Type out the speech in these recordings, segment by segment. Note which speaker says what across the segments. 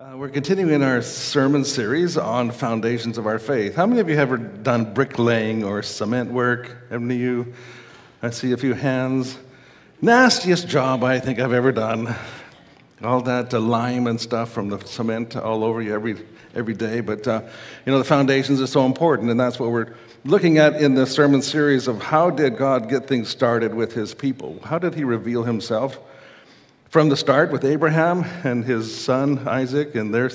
Speaker 1: Uh, we're continuing our sermon series on foundations of our faith. How many of you have ever done bricklaying or cement work? Many of you? I see a few hands. Nastiest job I think I've ever done. All that uh, lime and stuff from the cement all over you every, every day. But, uh, you know, the foundations are so important, and that's what we're looking at in the sermon series of how did God get things started with his people? How did he reveal himself? From the start with Abraham and his son Isaac and their,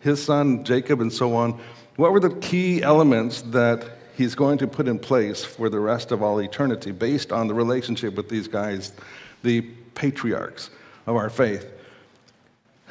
Speaker 1: his son Jacob and so on, what were the key elements that he's going to put in place for the rest of all eternity based on the relationship with these guys, the patriarchs of our faith?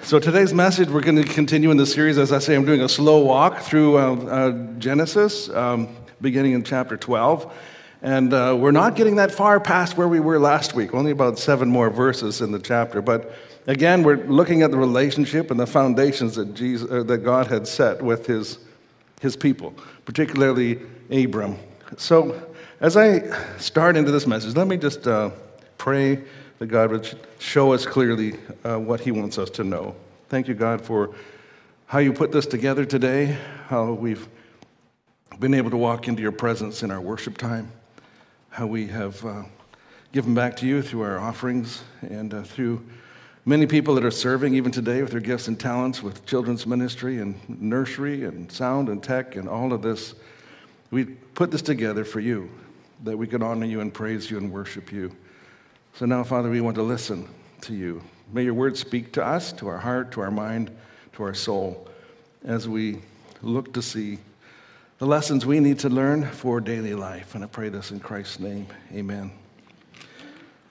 Speaker 1: So, today's message, we're going to continue in the series. As I say, I'm doing a slow walk through uh, uh, Genesis, um, beginning in chapter 12. And uh, we're not getting that far past where we were last week, only about seven more verses in the chapter. But again, we're looking at the relationship and the foundations that, Jesus, uh, that God had set with his, his people, particularly Abram. So, as I start into this message, let me just uh, pray that God would show us clearly uh, what he wants us to know. Thank you, God, for how you put this together today, how we've been able to walk into your presence in our worship time how we have uh, given back to you through our offerings and uh, through many people that are serving even today with their gifts and talents with children's ministry and nursery and sound and tech and all of this. We put this together for you that we could honor you and praise you and worship you. So now, Father, we want to listen to you. May your word speak to us, to our heart, to our mind, to our soul, as we look to see the lessons we need to learn for daily life. And I pray this in Christ's name. Amen.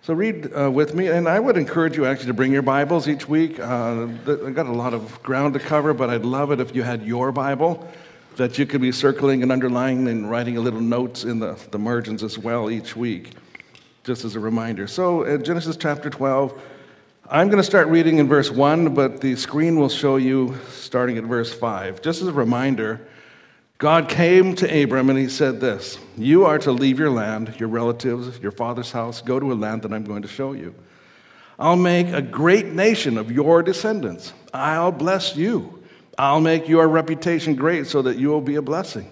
Speaker 1: So read uh, with me, and I would encourage you actually to bring your Bibles each week. Uh, I've got a lot of ground to cover, but I'd love it if you had your Bible that you could be circling and underlining and writing a little notes in the, the margins as well each week, just as a reminder. So, in Genesis chapter 12, I'm going to start reading in verse 1, but the screen will show you starting at verse 5. Just as a reminder, God came to Abram and he said this You are to leave your land, your relatives, your father's house, go to a land that I'm going to show you. I'll make a great nation of your descendants. I'll bless you. I'll make your reputation great so that you will be a blessing.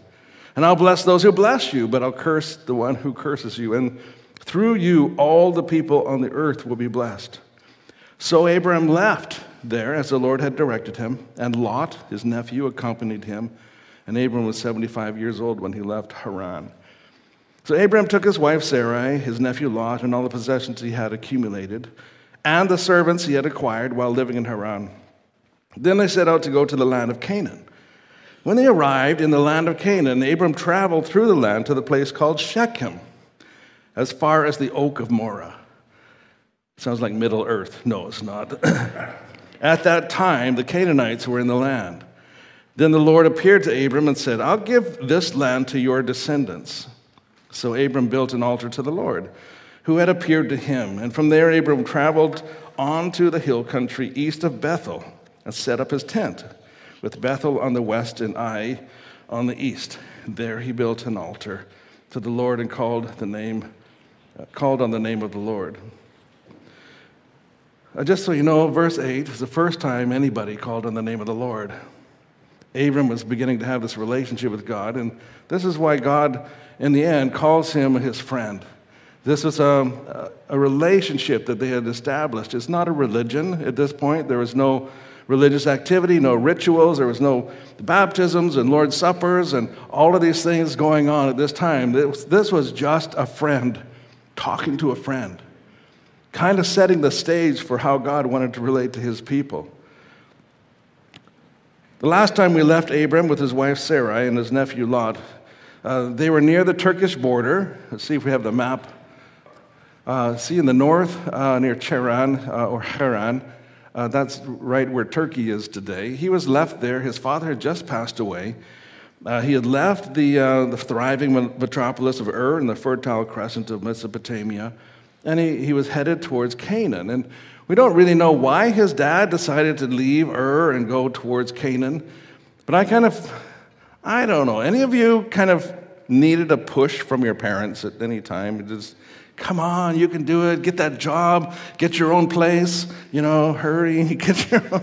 Speaker 1: And I'll bless those who bless you, but I'll curse the one who curses you. And through you, all the people on the earth will be blessed. So Abram left there as the Lord had directed him, and Lot, his nephew, accompanied him. And Abram was 75 years old when he left Haran. So Abram took his wife Sarai, his nephew Lot, and all the possessions he had accumulated, and the servants he had acquired while living in Haran. Then they set out to go to the land of Canaan. When they arrived in the land of Canaan, Abram traveled through the land to the place called Shechem, as far as the oak of Moreh. Sounds like Middle Earth. No, it's not. At that time, the Canaanites were in the land. Then the Lord appeared to Abram and said, I'll give this land to your descendants. So Abram built an altar to the Lord, who had appeared to him. And from there, Abram traveled on to the hill country east of Bethel and set up his tent, with Bethel on the west and Ai on the east. There he built an altar to the Lord and called the name, uh, called on the name of the Lord. Uh, just so you know, verse 8 is the first time anybody called on the name of the Lord. Abram was beginning to have this relationship with God, and this is why God, in the end, calls him his friend. This was a, a relationship that they had established. It's not a religion at this point. There was no religious activity, no rituals, there was no baptisms and Lord's Suppers and all of these things going on at this time. This was just a friend talking to a friend, kind of setting the stage for how God wanted to relate to his people. The last time we left Abram with his wife Sarai and his nephew Lot, uh, they were near the Turkish border. Let's see if we have the map. Uh, see in the north uh, near Cheran uh, or Haran, uh, that's right where Turkey is today. He was left there. His father had just passed away. Uh, he had left the, the thriving metropolis of Ur in the fertile crescent of Mesopotamia, and he, he was headed towards Canaan. And we don't really know why his dad decided to leave Ur and go towards Canaan, but I kind of, I don't know. Any of you kind of needed a push from your parents at any time? Just Come on, you can do it. Get that job. Get your own place. You know, hurry. Get your own,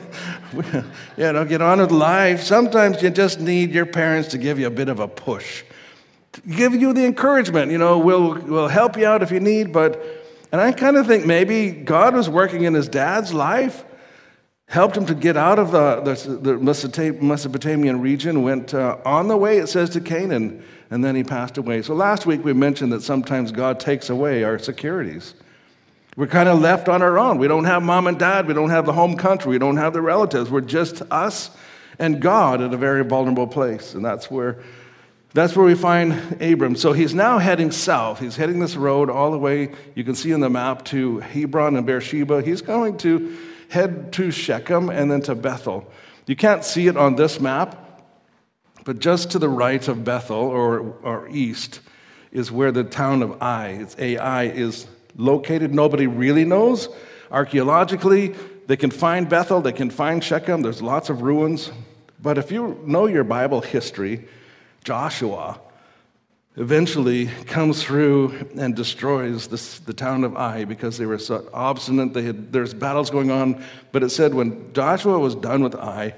Speaker 1: you know, get on with life. Sometimes you just need your parents to give you a bit of a push, give you the encouragement. You know, we'll, we'll help you out if you need, but, and I kind of think maybe God was working in his dad's life helped him to get out of the, the Mesopotamian region, went uh, on the way, it says, to Canaan, and then he passed away. So last week we mentioned that sometimes God takes away our securities. We're kind of left on our own. We don't have mom and dad, we don't have the home country, we don't have the relatives. We're just us and God at a very vulnerable place. And that's where that's where we find Abram. So he's now heading south. He's heading this road all the way, you can see in the map, to Hebron and Beersheba. He's going to head to Shechem and then to Bethel. You can't see it on this map, but just to the right of Bethel or, or east is where the town of Ai, it's Ai, is located. Nobody really knows. Archaeologically, they can find Bethel, they can find Shechem, there's lots of ruins. But if you know your Bible history, Joshua eventually comes through and destroys this, the town of Ai because they were so obstinate. They had, there's battles going on, but it said when Joshua was done with Ai,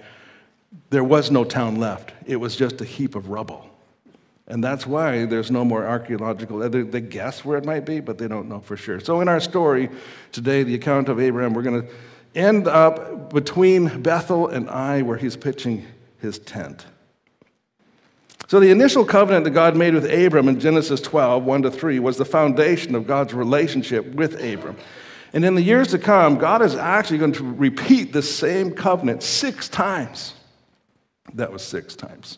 Speaker 1: there was no town left. It was just a heap of rubble. And that's why there's no more archaeological. Uh, they, they guess where it might be, but they don't know for sure. So, in our story today, the account of Abraham, we're going to end up between Bethel and Ai, where he's pitching his tent. So, the initial covenant that God made with Abram in Genesis 12, 1 to 3, was the foundation of God's relationship with Abram. And in the years to come, God is actually going to repeat the same covenant six times. That was six times.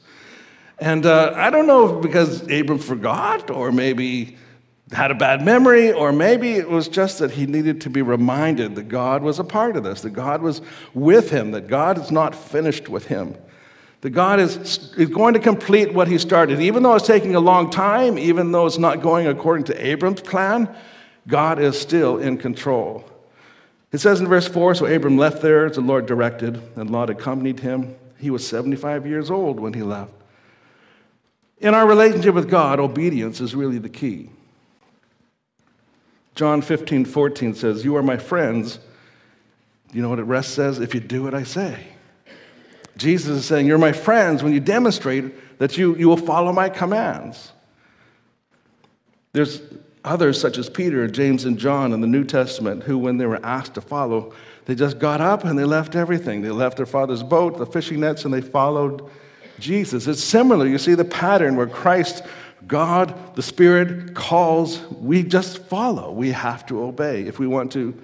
Speaker 1: And uh, I don't know because Abram forgot, or maybe had a bad memory, or maybe it was just that he needed to be reminded that God was a part of this, that God was with him, that God is not finished with him. That God is, is going to complete what He started. Even though it's taking a long time, even though it's not going according to Abram's plan, God is still in control. It says in verse 4 So Abram left there as the Lord directed, and Lot accompanied him. He was 75 years old when he left. In our relationship with God, obedience is really the key. John 15, 14 says, You are my friends. You know what it rest says? If you do what I say. Jesus is saying, You're my friends when you demonstrate that you, you will follow my commands. There's others, such as Peter, James, and John in the New Testament, who, when they were asked to follow, they just got up and they left everything. They left their father's boat, the fishing nets, and they followed Jesus. It's similar. You see the pattern where Christ, God, the Spirit calls, we just follow. We have to obey if we want to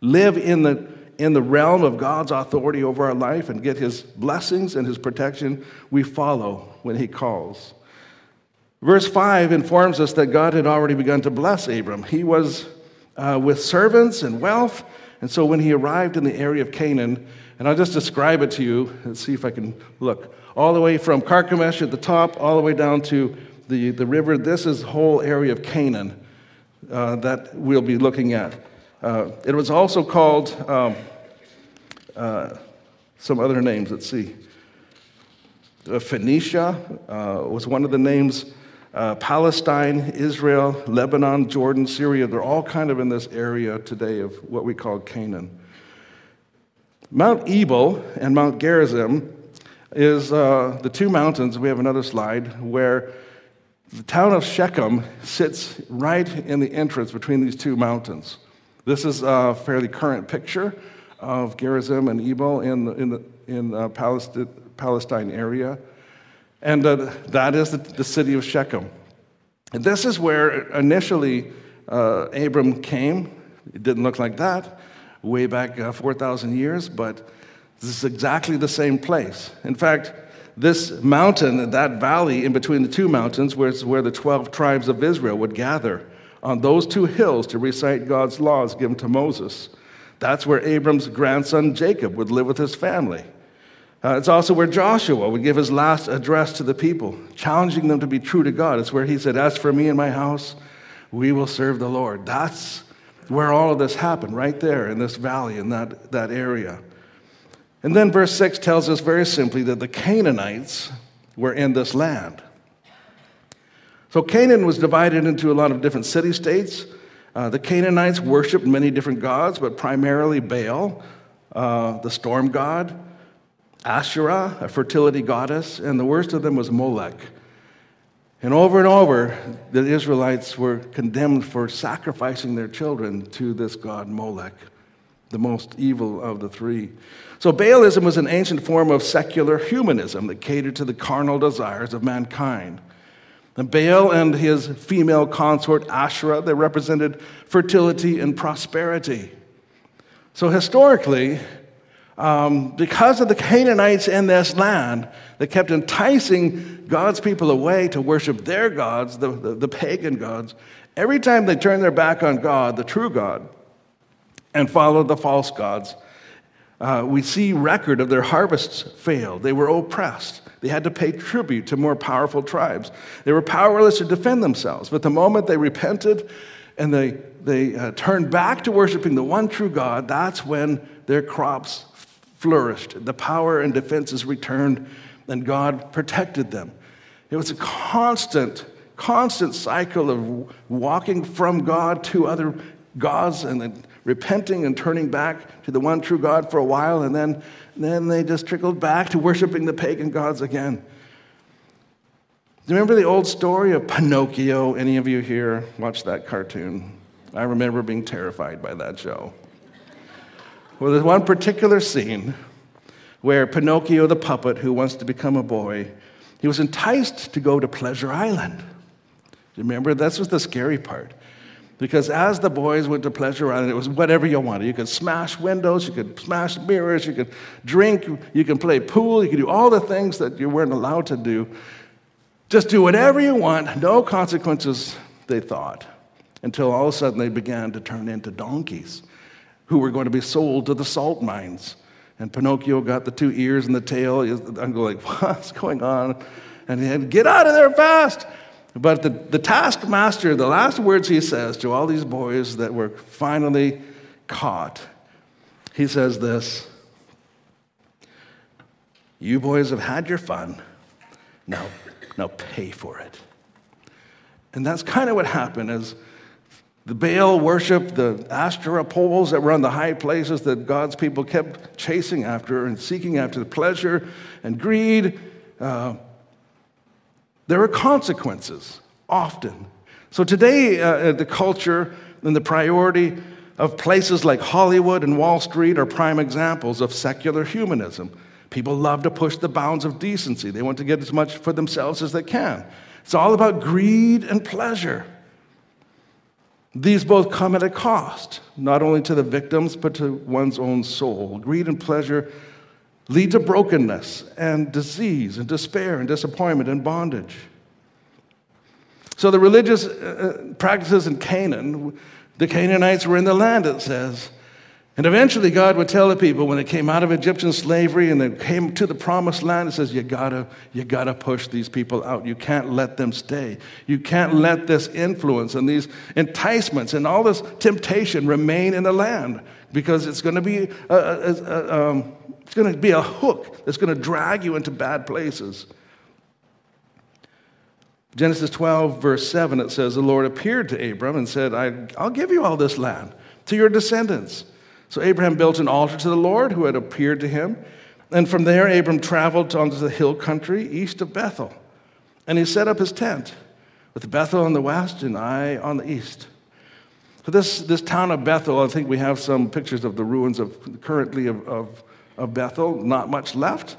Speaker 1: live in the in the realm of God's authority over our life and get his blessings and his protection, we follow when he calls. Verse 5 informs us that God had already begun to bless Abram. He was uh, with servants and wealth, and so when he arrived in the area of Canaan, and I'll just describe it to you and see if I can look, all the way from Carchemish at the top, all the way down to the, the river. This is the whole area of Canaan uh, that we'll be looking at. Uh, it was also called um, uh, some other names. Let's see. Uh, Phoenicia uh, was one of the names. Uh, Palestine, Israel, Lebanon, Jordan, Syria, they're all kind of in this area today of what we call Canaan. Mount Ebal and Mount Gerizim is uh, the two mountains, we have another slide, where the town of Shechem sits right in the entrance between these two mountains. This is a fairly current picture of Gerizim and Ebal in the, in the in uh, Palestine, Palestine area. And uh, that is the, the, city of Shechem. And this is where initially uh, Abram came. It didn't look like that way back uh, 4,000 years, but this is exactly the same place. In fact, this mountain, that valley in between the two mountains, was where the 12 tribes of Israel would gather on those two hills to recite God's laws given to Moses. That's where Abram's grandson Jacob would live with his family. Uh, it's also where Joshua would give his last address to the people, challenging them to be true to God. It's where he said, As for me and my house, we will serve the Lord. That's where all of this happened, right there in this valley, in that, that area. And then verse 6 tells us very simply that the Canaanites were in this land. So Canaan was divided into a lot of different city states. Uh, the Canaanites worshiped many different gods, but primarily Baal, uh, the storm god, Asherah, a fertility goddess, and the worst of them was Molech. And over and over, the Israelites were condemned for sacrificing their children to this god Molech, the most evil of the three. So, Baalism was an ancient form of secular humanism that catered to the carnal desires of mankind. And Baal and his female consort Asherah, they represented fertility and prosperity. So, historically, um, because of the Canaanites in this land that kept enticing God's people away to worship their gods, the, the, the pagan gods, every time they turned their back on God, the true God, and followed the false gods, uh, we see record of their harvests failed. They were oppressed. They had to pay tribute to more powerful tribes. They were powerless to defend themselves. But the moment they repented and they, they uh, turned back to worshiping the one true God, that's when their crops flourished. The power and defenses returned, and God protected them. It was a constant, constant cycle of walking from God to other gods and then repenting and turning back to the one true God for a while, and then, then they just trickled back to worshiping the pagan gods again. Do you remember the old story of Pinocchio? Any of you here watch that cartoon? I remember being terrified by that show. Well, there's one particular scene where Pinocchio, the puppet who wants to become a boy, he was enticed to go to Pleasure Island. Remember? That's was the scary part. Because as the boys went to Pleasure Island, it was whatever you wanted. You could smash windows, you could smash mirrors, you could drink, you can play pool, you could do all the things that you weren't allowed to do. Just do whatever you want, no consequences, they thought. Until all of a sudden they began to turn into donkeys who were going to be sold to the salt mines. And Pinocchio got the two ears and the tail. I'm going, like, what's going on? And he had, get out of there fast. But the, the taskmaster, the last words he says to all these boys that were finally caught, he says this You boys have had your fun. Now, now pay for it. And that's kind of what happened as the Baal worship, the Asherah poles that were on the high places that God's people kept chasing after and seeking after the pleasure and greed. Uh, there are consequences often. So today, uh, uh, the culture and the priority of places like Hollywood and Wall Street are prime examples of secular humanism. People love to push the bounds of decency. They want to get as much for themselves as they can. It's all about greed and pleasure. These both come at a cost, not only to the victims, but to one's own soul. Greed and pleasure lead to brokenness and disease and despair and disappointment and bondage. So the religious uh, uh, practices in Canaan, the Canaanites were in the land, it says. And eventually, God would tell the people when they came out of Egyptian slavery and they came to the promised land, it says, you gotta, you gotta push these people out. You can't let them stay. You can't let this influence and these enticements and all this temptation remain in the land because it's gonna be a, a, a um, it's gonna be a hook that's gonna drag you into bad places. Genesis 12, verse 7, it says, The Lord appeared to Abram and said, I'll give you all this land to your descendants. So Abraham built an altar to the Lord who had appeared to him. And from there, Abram traveled onto the hill country east of Bethel. And he set up his tent with Bethel on the west and Ai on the east. So, this, this town of Bethel, I think we have some pictures of the ruins of currently of, of, of Bethel, not much left.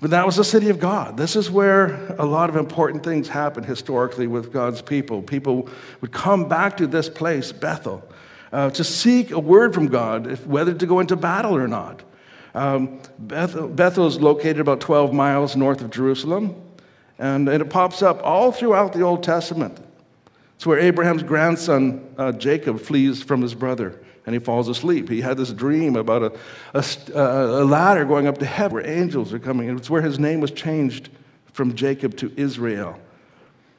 Speaker 1: But that was the city of God. This is where a lot of important things happened historically with God's people. People would come back to this place, Bethel, uh, to seek a word from God, if, whether to go into battle or not. Um, Bethel, Bethel is located about 12 miles north of Jerusalem, and, and, it pops up all throughout the Old Testament. It's where Abraham's grandson uh, Jacob flees from his brother and he falls asleep. He had this dream about a, a, a ladder going up to heaven where angels are coming. It's where his name was changed from Jacob to Israel.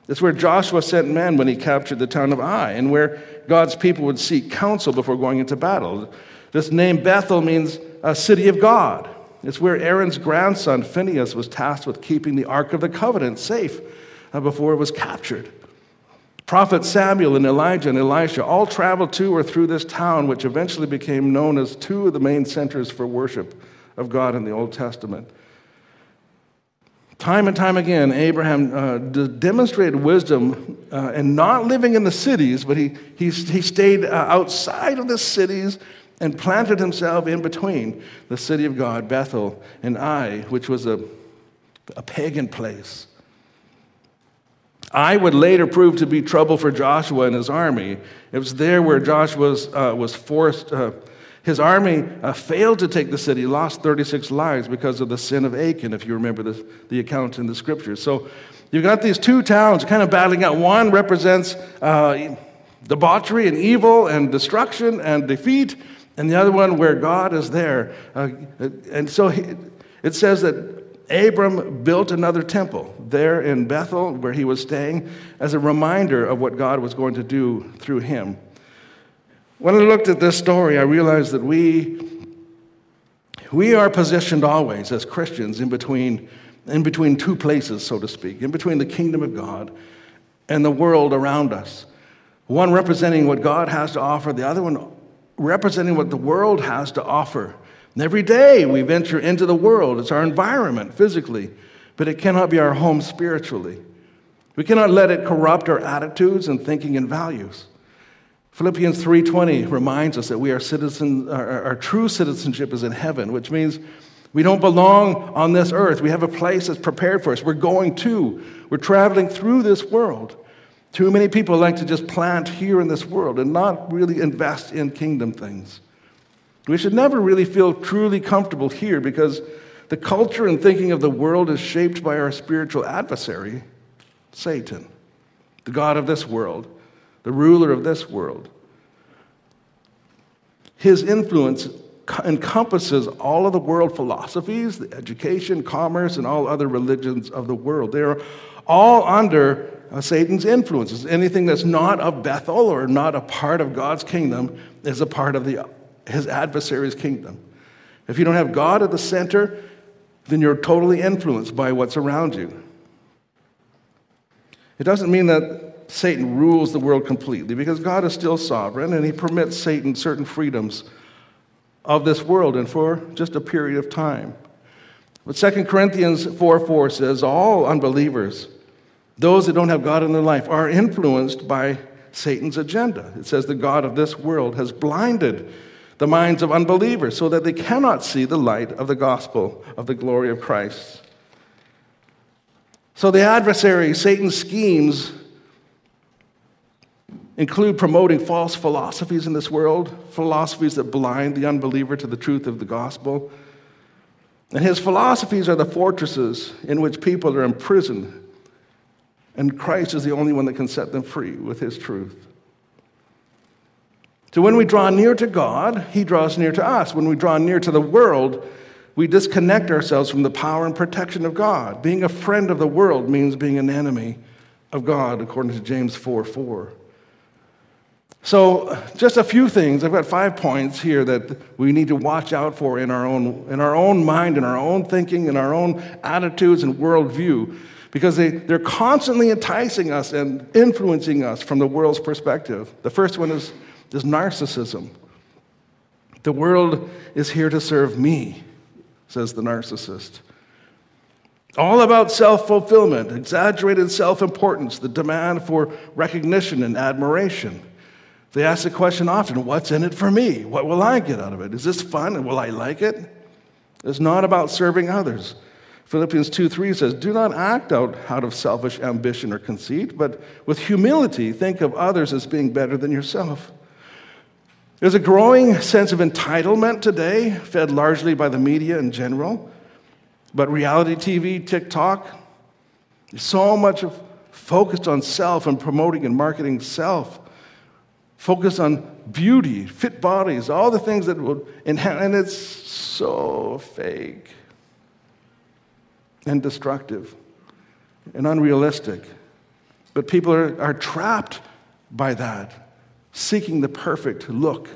Speaker 1: It's where Joshua sent men when he captured the town of Ai, and where God's people would seek counsel before going into battle. This name Bethel means a city of God. It's where Aaron's grandson Phinehas was tasked with keeping the Ark of the Covenant safe uh, before it was captured. Prophet Samuel and Elijah and Elisha all traveled to or through this town, which eventually became known as two of the main centers for worship of God in the Old Testament. Time and time again, Abraham uh, demonstrated wisdom uh, in not living in the cities, but he, he, he stayed uh, outside of the cities and planted himself in between the city of God, Bethel, and Ai, which was a, a pagan place. Ai would later prove to be trouble for Joshua and his army. It was there where Joshua was, uh, was forced. His army uh, failed to take the city, lost 36 lives because of the sin of Achan, if you remember the, the account in the scriptures. So you've got these two towns kind of battling out. One represents uh, debauchery and evil and destruction and defeat, and the other one where God is there. Uh, and so he, it says that Abram built another temple there in Bethel, where he was staying, as a reminder of what God was going to do through him. When I looked at this story, I realized that we, we are positioned always as Christians in between, in between two places, so to speak, in between the kingdom of God and the world around us. One representing what God has to offer, the other one representing what the world has to offer. And every day we venture into the world. It's our environment physically, but it cannot be our home spiritually. We cannot let it corrupt our attitudes and thinking and values. Philippians 3:20 reminds us that we are citizens our, our true citizenship is in heaven, which means we don't belong on this earth. We have a place that's prepared for us. We're going to. We're traveling through this world. Too many people like to just plant here in this world and not really invest in kingdom things. We should never really feel truly comfortable here because the culture and thinking of the world is shaped by our spiritual adversary, Satan, the God of this world, the ruler of this world. His influence encompasses all of the world philosophies, the education, commerce, and all other religions of the world. They're all under uh, Satan's influences. Anything that's not of Bethel or not a part of God's kingdom is a part of the his adversary's kingdom. If you don't have God at the center, then you're totally influenced by what's around you. It doesn't mean that Satan rules the world completely because God is still sovereign and he permits Satan certain freedoms of this world and for just a period of time. But 2 Corinthians 4 4 says, All unbelievers, those that don't have God in their life, are influenced by Satan's agenda. It says, The God of this world has blinded the minds of unbelievers so that they cannot see the light of the gospel of the glory of Christ. So the adversary, Satan's schemes, include promoting false philosophies in this world, philosophies that blind the unbeliever to the truth of the gospel. And his philosophies are the fortresses in which people are imprisoned, and Christ is the only one that can set them free with his truth. So when we draw near to God, He draws near to us. When we draw near to the world, we disconnect ourselves from the power and protection of God. Being a friend of the world means being an enemy of God, according to James 4 4. So, just a few things. I've got five points here that we need to watch out for in our own, in our own mind, in our own thinking, in our own attitudes and worldview, because they, they're constantly enticing us and influencing us from the world's perspective. The first one is is narcissism. The world is here to serve me, says the narcissist. All about self fulfillment, exaggerated self importance, the demand for recognition and admiration. They ask the question often what's in it for me? What will I get out of it? Is this fun? Will I like it? It's not about serving others. Philippians 2 3 says, Do not act out out of selfish ambition or conceit, but with humility think of others as being better than yourself. There's a growing sense of entitlement today, fed largely by the media in general. But reality TV, TikTok, so much focused on self and promoting and marketing self, focused on beauty, fit bodies, all the things that would enhance, and it's so fake and destructive and unrealistic. But people are, are trapped by that seeking the perfect look.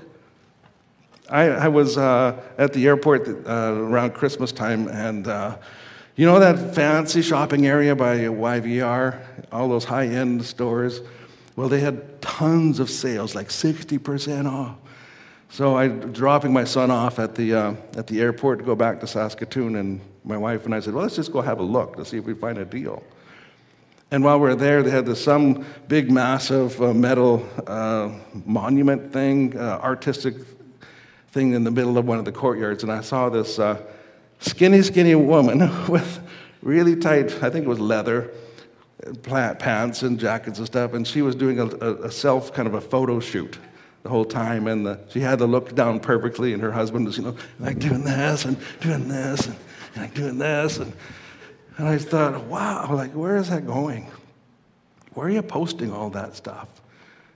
Speaker 1: I, I was uh, at the airport uh, around Christmas time, and uh, you know that fancy shopping area by YVR, all those high end stores? Well, they had tons of sales, like 60% off. So I dropping my son off at the, uh, at the airport to go back to Saskatoon, and my wife and I said, well, let's just go have a look to see if we find a deal. And while we are there, they had this some big, massive uh, metal uh, monument thing, uh, artistic thing in the middle of one of the courtyards, and I saw this uh, skinny, skinny woman with really tight, I think it was leather, pants and jackets and stuff, and she was doing a, a self kind of a photo shoot the whole time, and the, she had to look down perfectly, and her husband was, you know, like doing this and doing this and, and like doing this, and, and I thought, wow, like where is that going? Where are you posting all that stuff?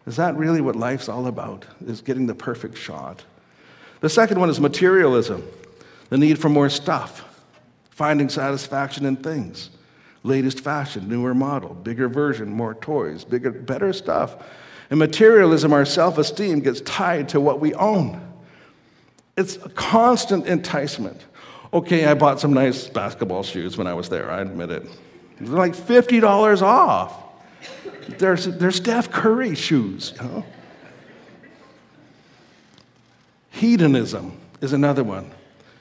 Speaker 1: Is that really what life's all about? Is getting the perfect shot? The second one is materialism, the need for more stuff, finding satisfaction in things, latest fashion, newer model, bigger version, more toys, bigger, better stuff. And materialism, our self esteem gets tied to what we own. It's a constant enticement. Okay, I bought some nice basketball shoes when I was there, I admit it. They're like $50 off. They're, they're Steph Curry shoes, you know? Hedonism is another one.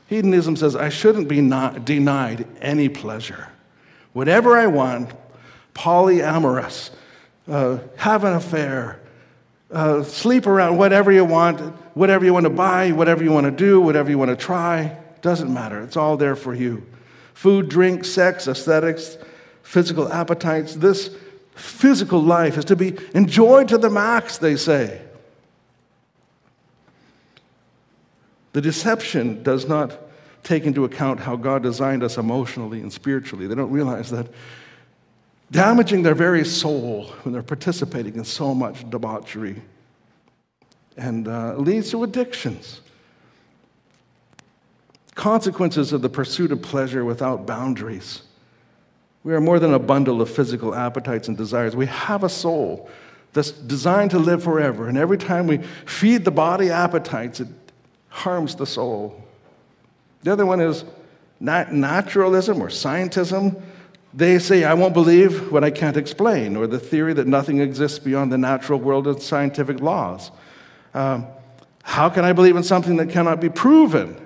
Speaker 1: Hedonism says, I shouldn't be denied any pleasure. Whatever I want, polyamorous, uh, have an affair, uh, sleep around, whatever you want, whatever you want to buy, whatever you want to do, whatever you want to try, doesn't matter. It's all there for you. Food, drink, sex, aesthetics, physical appetites. This physical life is to be enjoyed to the max, they say. The deception does not take into account how God designed us emotionally and spiritually. They don't realize that damaging their very soul when they're participating in so much debauchery and uh, leads to addictions. Consequences of the pursuit of pleasure without boundaries. We are more than a bundle of physical appetites and desires. We have a soul that's designed to live forever. And every time we feed the body appetites, it harms the soul. The other one is naturalism or scientism. They say, I won't believe what I can't explain, or the theory that nothing exists beyond the natural world and scientific laws. Um, how can I believe in something that cannot be proven?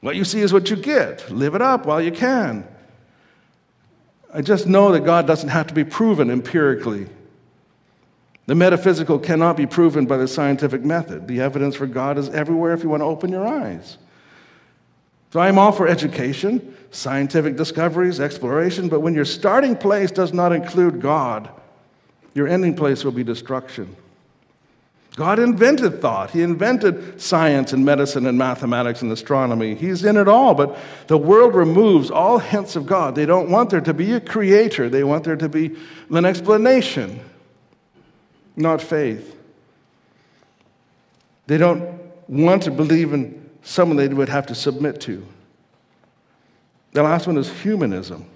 Speaker 1: What you see is what you get. Live it up while you can. I just know that God doesn't have to be proven empirically. The metaphysical cannot be proven by the scientific method. The evidence for God is everywhere if you want to open your eyes. So I'm all for education, scientific discoveries, exploration, but when your starting place does not include God, your ending place will be destruction. God invented thought. He invented science and medicine and mathematics and astronomy. He's in it all, but the world removes all hints of God. They don't want there to be a creator, they want there to be an explanation not faith. They don't want to believe in someone they would have to submit to. The last one is humanism.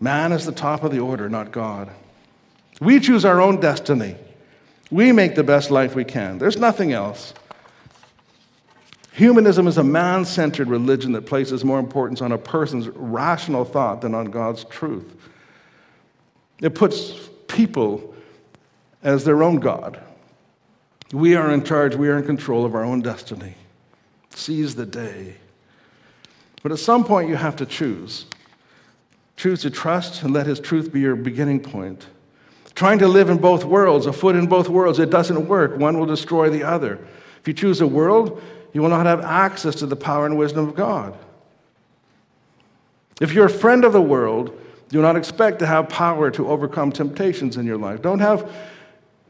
Speaker 1: Man is the top of the order, not God. We choose our own destiny. We make the best life we can. There's nothing else. Humanism is a man centered religion that places more importance on a person's rational thought than on God's truth. It puts people as their own God. We are in charge, we are in control of our own destiny. Seize the day. But at some point, you have to choose. Choose to trust and let His truth be your beginning point. Trying to live in both worlds, a foot in both worlds, it doesn't work. One will destroy the other. If you choose a world, you will not have access to the power and wisdom of God. If you're a friend of the world, do not expect to have power to overcome temptations in your life. Don't have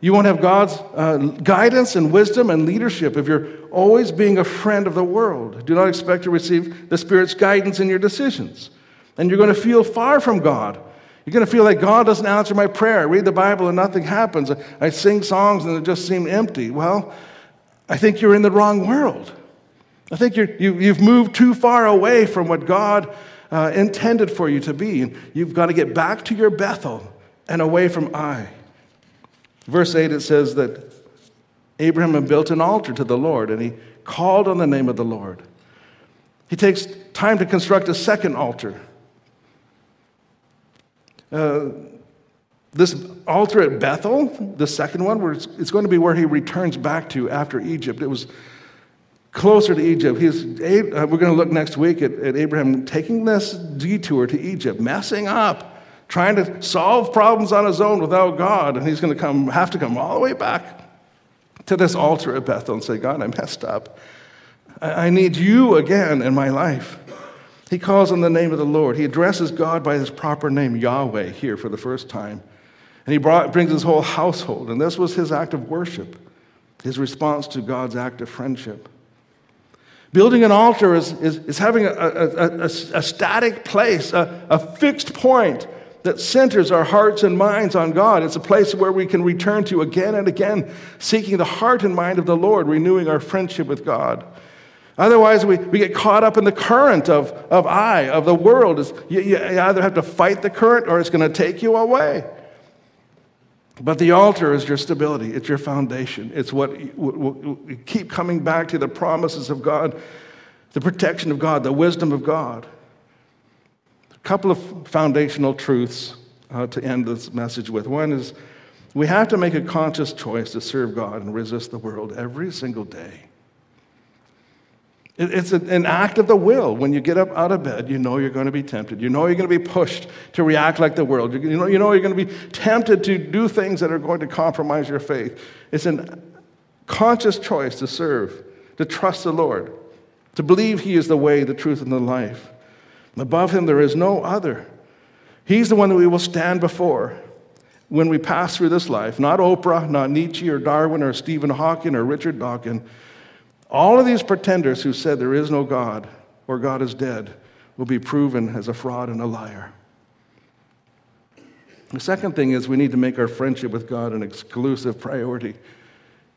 Speaker 1: you won't have God's uh, guidance and wisdom and leadership if you're always being a friend of the world. Do not expect to receive the Spirit's guidance in your decisions. And you're going to feel far from God. You're going to feel like God doesn't answer my prayer. I read the Bible and nothing happens. I sing songs and it just seems empty. Well, I think you're in the wrong world. I think you you, you've moved too far away from what God uh, intended for you to be. You've got to get back to your Bethel and away from Ai. Verse 8, it says that Abraham had built an altar to the Lord and he called on the name of the Lord. He takes time to construct a second altar. Uh, This altar at Bethel, the second one, where it's, it's going to be where he returns back to after Egypt. It was closer to Egypt. He's, uh, we're going to look next week at, at Abraham taking this detour to Egypt, messing up, trying to solve problems on his own without God. And he's going to come, have to come all the way back to this altar at Bethel and say, God, I messed up. I, need you again in my life. He calls on the name of the Lord. He addresses God by his proper name, Yahweh, here for the first time. And he brought, brings his whole household. And this was his act of worship, his response to God's act of friendship. Building an altar is, is, is having a, a, a, a static place, a, a fixed point that centers our hearts and minds on God. It's a place where we can return to again and again, seeking the heart and mind of the Lord, renewing our friendship with God. Otherwise, we, we get caught up in the current of, of I, of the world. You, you either have to fight the current or it's going to take you away. But the altar is your stability, it's your foundation. It's what we keep coming back to the promises of God, the protection of God, the wisdom of God. Couple of foundational truths uh, to end this message with. One is we have to make a conscious choice to serve God and resist the world every single day. It's an act of the will. When you get up out of bed, you know you're going to be tempted. You know you're going to be pushed to react like the world. You know, you know you're going to be tempted to do things that are going to compromise your faith. It's a conscious choice to serve, to trust the Lord, to believe He is the way, the truth, and the life. Above Him, there is no other. He's the one that we will stand before when we pass through this life. Not Oprah, not Nietzsche or Darwin or Stephen Hawking or Richard Dawkins. All of these pretenders who said there is no God or God is dead will be proven as a fraud and a liar. The second thing is we need to make our friendship with God an exclusive priority.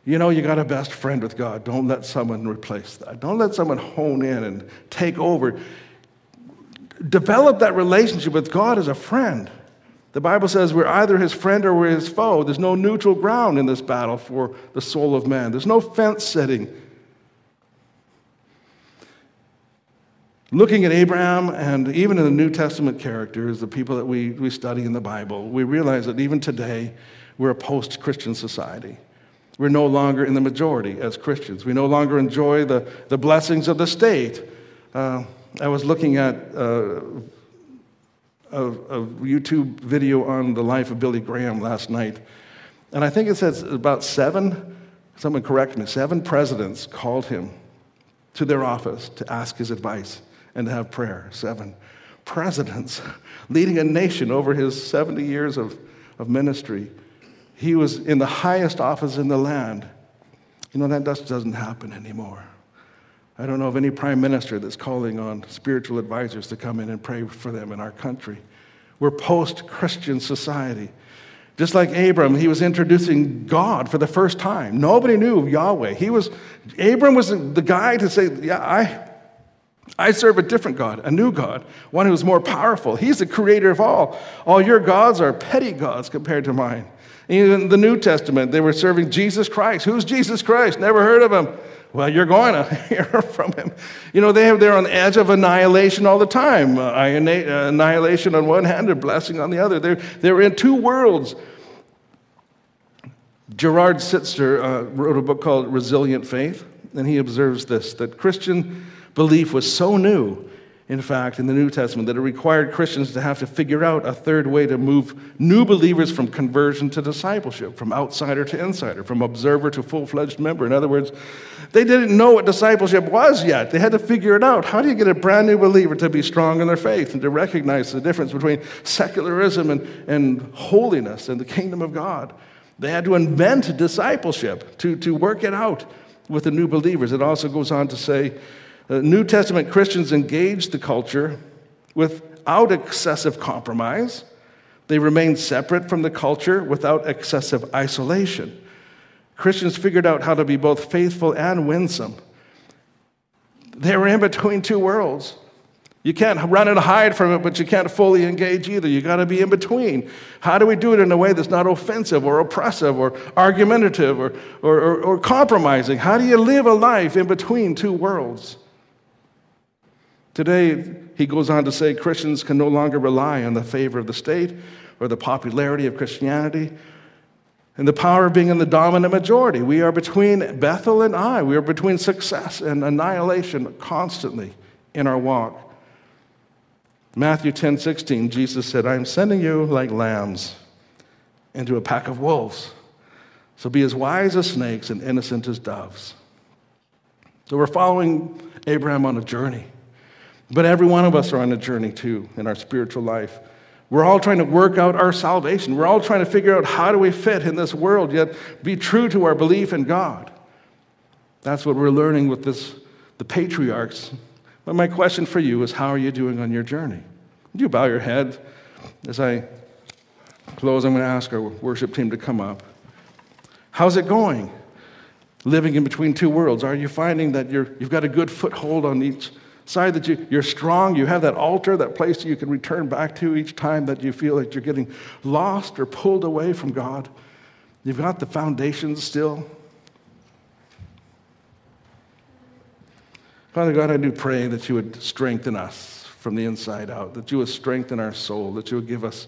Speaker 1: You know, you got a best friend with God. Don't let someone replace that. Don't let someone hone in and take over. Develop that relationship with God as a friend. The Bible says we're either his friend or we're his foe. There's no neutral ground in this battle for the soul of man, there's no fence setting. Looking at Abraham and even in the New Testament characters, the people that we, we study in the Bible, we realize that even today we're a post Christian society. We're no longer in the majority as Christians. We no longer enjoy the, the blessings of the state. Uh, I was looking at uh, a, a, YouTube video on the life of Billy Graham last night, and I think it says about seven, someone correct me, seven presidents called him to their office to ask his advice and to have prayer. Seven presidents leading a nation over his 70 years of, of ministry. He was in the highest office in the land. You know, that just doesn't happen anymore. I don't know of any prime minister that's calling on spiritual advisors to come in and pray for them in our country. We're post Christian society. Just like Abram, he was introducing God for the first time. Nobody knew Yahweh. He was, Abram was the guy to say, Yeah, I, I serve a different God, a new God, one who is more powerful. He's the creator of all. All your gods are petty gods compared to mine. In the New Testament, they were serving Jesus Christ. Who's Jesus Christ? Never heard of him. Well, you're going to hear from him. You know, they have, they're on the edge of annihilation all the time. Uh, annihilation on one hand and blessing on the other. They're, they're in two worlds. Gerard Sittser uh, wrote a book called Resilient Faith, and he observes this that Christian belief was so new, in fact, in the New Testament, that it required Christians to have to figure out a third way to move new believers from conversion to discipleship, from outsider to insider, from observer to full fledged member. In other words, they didn't know what discipleship was yet. They had to figure it out. How do you get a brand new believer to be strong in their faith and to recognize the difference between secularism and, and holiness and the kingdom of God? They had to invent discipleship to, to work it out with the new believers. It also goes on to say, Uh, New Testament Christians engaged the culture without excessive compromise. They remained separate from the culture without excessive isolation. Christians figured out how to be both faithful and winsome. They were in between two worlds. You can't run and hide from it, but you can't fully engage either. You got to be in between. How do we do it in a way that's not offensive or oppressive or argumentative or, or, or, or compromising? How do you live a life in between two worlds? Today, he goes on to say Christians can no longer rely on the favor of the state or the popularity of Christianity and the power of being in the dominant majority. We are between Bethel and Ai. We are between success and annihilation constantly in our walk. Matthew 10 16, Jesus said, I am sending you like lambs into a pack of wolves. So be as wise as snakes and innocent as doves. So we're following Abraham on a journey. But every one of us are on a journey too in our spiritual life. We're all trying to work out our salvation. We're all trying to figure out how do we fit in this world, yet be true to our belief in God. That's what we're learning with this, the patriarchs. But my question for you is how are you doing on your journey? Would you bow your head as I close? I'm going to ask our worship team to come up. How's it going? Living in between two worlds. Are you finding that you're, you've got a good foothold on each side, that you, you're strong, you have that altar, that place that you can return back to each time that you feel like you're getting lost or pulled away from God? You've got the foundations still. Father God, I do pray that you would strengthen us from the inside out, that you would strengthen our soul, that you would give us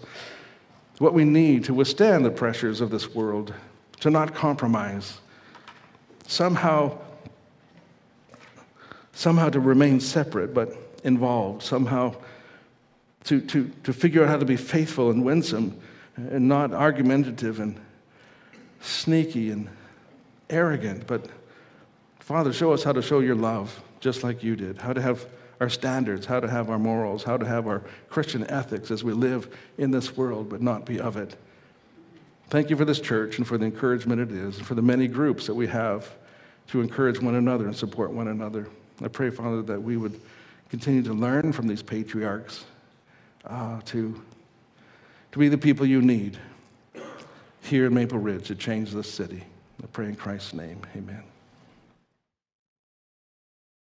Speaker 1: what we need to withstand the pressures of this world to not compromise, somehow, somehow to remain separate but involved, somehow to, to, to figure out how to be faithful and winsome and not argumentative and sneaky and arrogant. But Father, show us how to show your love just like you did, how to have our standards, how to have our morals, how to have our Christian ethics as we live in this world but not be of it. Thank you for this church and for the encouragement it is, and for the many groups that we have to encourage one another and support one another. I pray, Father, that we would continue to learn from these patriarchs uh, to, to be the people you need here in Maple Ridge to change this city. I pray in Christ's name. Amen.